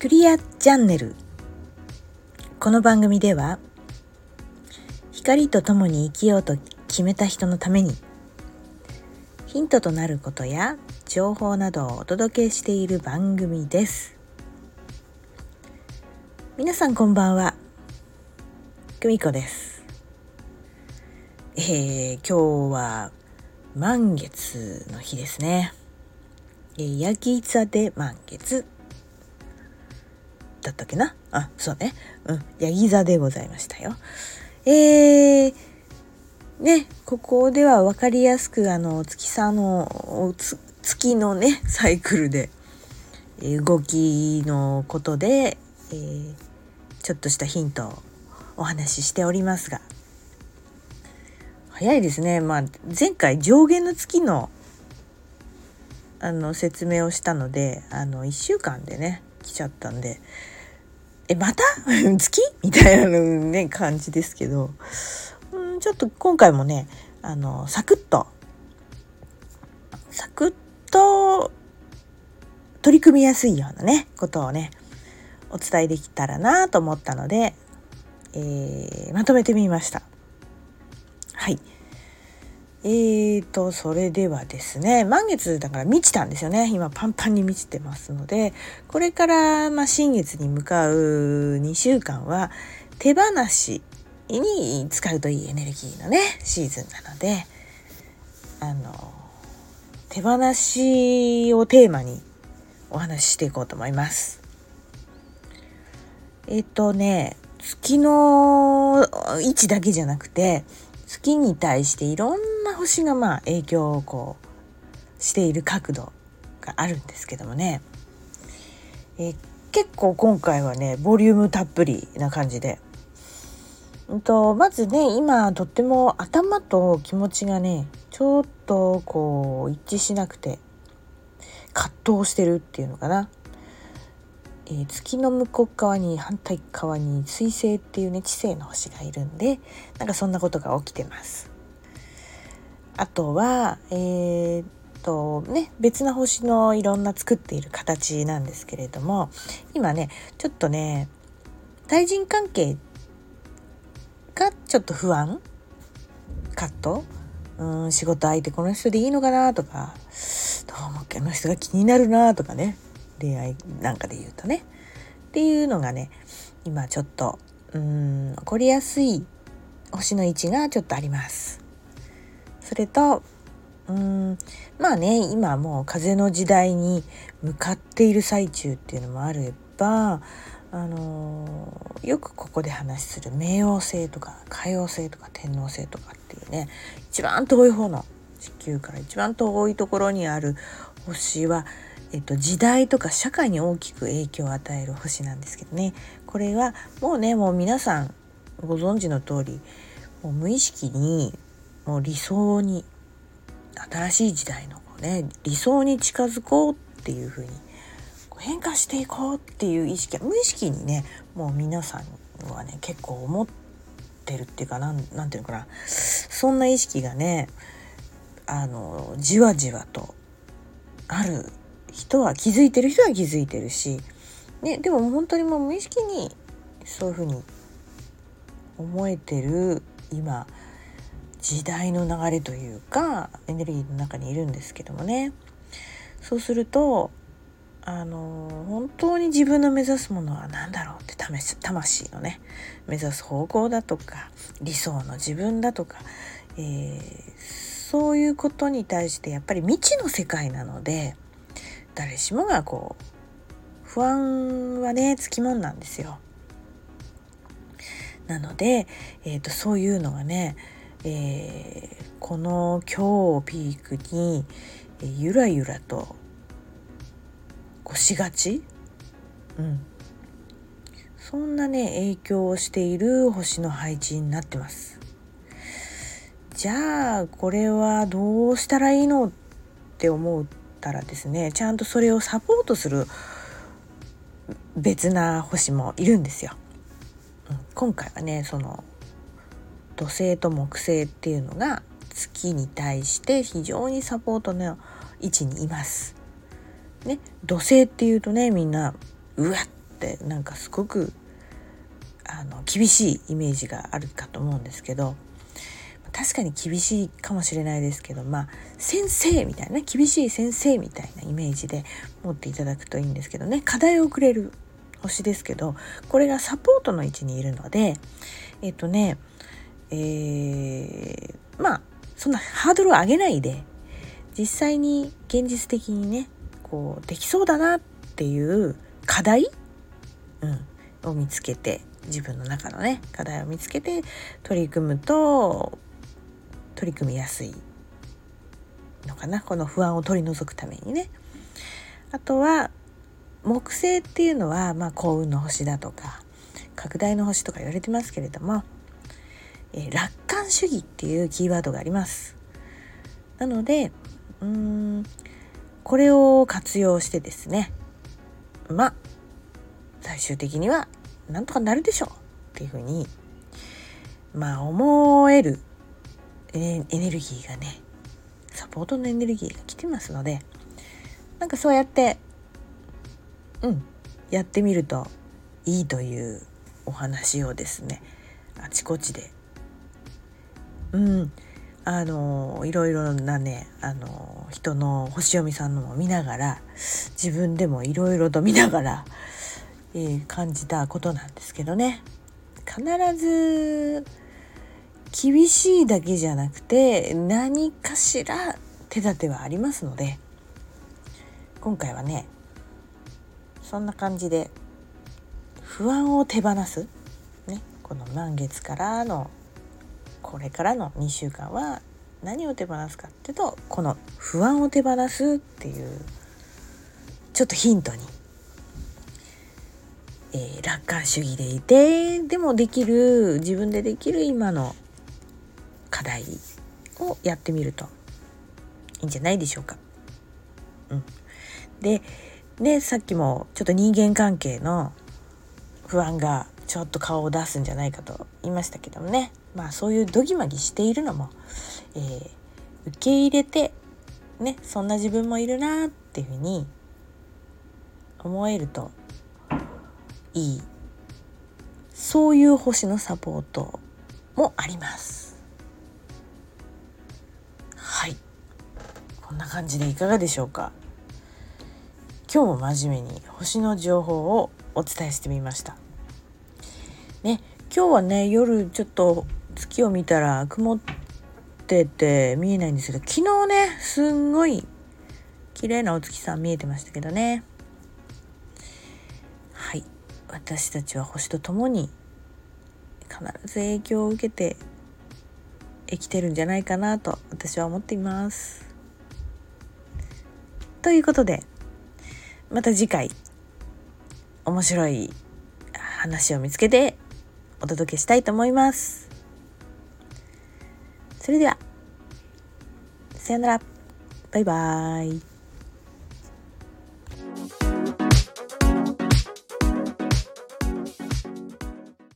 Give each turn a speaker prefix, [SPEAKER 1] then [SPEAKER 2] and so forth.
[SPEAKER 1] クリアチャンネル。この番組では光とともに生きようと決めた人のためにヒントとなることや情報などをお届けしている番組です。皆さんこんばんは。久美子です。えー、今日は満月の日ですね。ヤギ座で満月。だったっけな？あ、そうね。うん。ヤギ座でございましたよ。えー、ね、ここでは分かりやすく、あの、月さんの、月のね、サイクルで、動きのことで、えー、ちょっとしたヒントをお話ししておりますが、早いですね。まあ、前回上限の月のあの説明をしたのであの1週間でね来ちゃったんでえまた？月？みたいなのね感じですけどうんちょっと今回もねあのサクッとサクッと取り組みやすいようなねことをねお伝えできたらなと思ったので、えー、まとめてみました。はい。えーと、それではですね、満月だから満ちたんですよね。今パンパンに満ちてますので、これから、まあ、新月に向かう2週間は、手放しに使うといいエネルギーのね、シーズンなので、あの、手放しをテーマにお話ししていこうと思います。えっ、とね、月の位置だけじゃなくて、月に対していろんな星がまあ影響をこうしている角度があるんですけどもね、え結構今回はねボリュームたっぷりな感じで、うんと、まずね今とっても頭と気持ちがねちょっとこう一致しなくて葛藤してるっていうのかな。えー、月の向こう側に反対側に水星っていうね知性の星がいるんでなんかそんなことが起きてます。あとはえー、っとね別な星のいろんな作っている形なんですけれども今ねちょっとね対人関係がちょっと不安。葛藤。うん仕事相手この人でいいのかなとかどうもこの人が気になるなとかね。恋愛なんかで言うとね。っていうのがね今ちょっとうん起こりやすい星の位置がちょっとあります。それとうんまあね今もう風の時代に向かっている最中っていうのもあればあのー、よくここで話する冥王星とか海王星とか天王星とかっていうね一番遠い方の地球から一番遠いところにある星はえっと、時代とか社会に大きく影響を与える星なんですけどね。これはもうねもう皆さんご存知の通りもう無意識にもう理想に新しい時代のね理想に近づこうっていう風に変化していこうっていう意識は無意識にねもう皆さんはね結構思ってるっていうかなんなんていうのかなそんな意識がねあのじわじわとある人は気づいてる人は気づいてるし、ね、でも本当にもう無意識にそういうふうに思えてる今時代の流れというかエネルギーの中にいるんですけどもねそうするとあの本当に自分の目指すものは何だろうって試す魂のね目指す方向だとか理想の自分だとか、えー、そういうことに対してやっぱり未知の世界なので誰しもがこう不安はねつきもんなんですよ。なので、えーと、そういうのがね、えー、この今日をピークに、えー、ゆらゆらとこしがち、うん、そんなね影響をしている星の配置になってます。じゃあこれはどうしたらいいのって思ったらですねちゃんとそれをサポートする別な星もいるんですよ。今回はねその土星と木星っていうのが月に対して非常にサポートの位置にいます。ね、土星っていうとねみんなうわってなんかすごくあの厳しいイメージがあるかと思うんですけど確かに厳しいかもしれないですけどまあ先生みたいな厳しい先生みたいなイメージで持っていただくといいんですけどね課題をくれる星ですけどこれがサポートの位置にいるのでえっ、とねえー、まあそんなハードルを上げないで実際に現実的にねこうできそうだなっていう課題、うん、を見つけて自分の中のね課題を見つけて取り組むと取り組みやすいのかなこの不安を取り除くためにね。あとは木星っていうのは、まあ、幸運の星だとか拡大の星とか言われてますけれども、えー、楽観主義っていうキーワードがあります。なのでうーんこれを活用してですねまあ最終的にはなんとかなるでしょうっていうふうにまあ思えるエネルギーがねサポートのエネルギーが来てますのでなんかそうやってうんやってみるといいというお話をですねあちこちでうん。あのいろいろなねあの人の星読みさんのも見ながら自分でもいろいろと見ながら、えー、感じたことなんですけどね。必ず厳しいだけじゃなくて何かしら手立てはありますので今回はねそんな感じで不安を手放す、ね、この満月からのこれからの2週間は何を手放すかっていうとこの不安を手放すっていうちょっとヒントに、えー、楽観主義でいてでもできる自分でできる今の課題をやってみるといいんじゃないでしょうか。うん、ででさっきもちょっと人間関係の不安がちょっと顔を出すんじゃないかと言いましたけどもねまあそういうドギマギしているのも、えー、受け入れてねそんな自分もいるなっていうふうに思えるといい。そういう星のサポートもあります。はい。こんな感じでいかがでしょうか。今日も真面目に星の情報をお伝えしてみました。ね今日はね夜ちょっと月を見たら曇ってて見えないんですけど昨日ねすんごい綺麗なお月さん見えてましたけどねはい私たちは星と共に必ず影響を受けて生きてるんじゃないかなと私は思っています。ということでまた次回面白い話を見つけてお届けしたいと思います。それではさよならバイバーイ。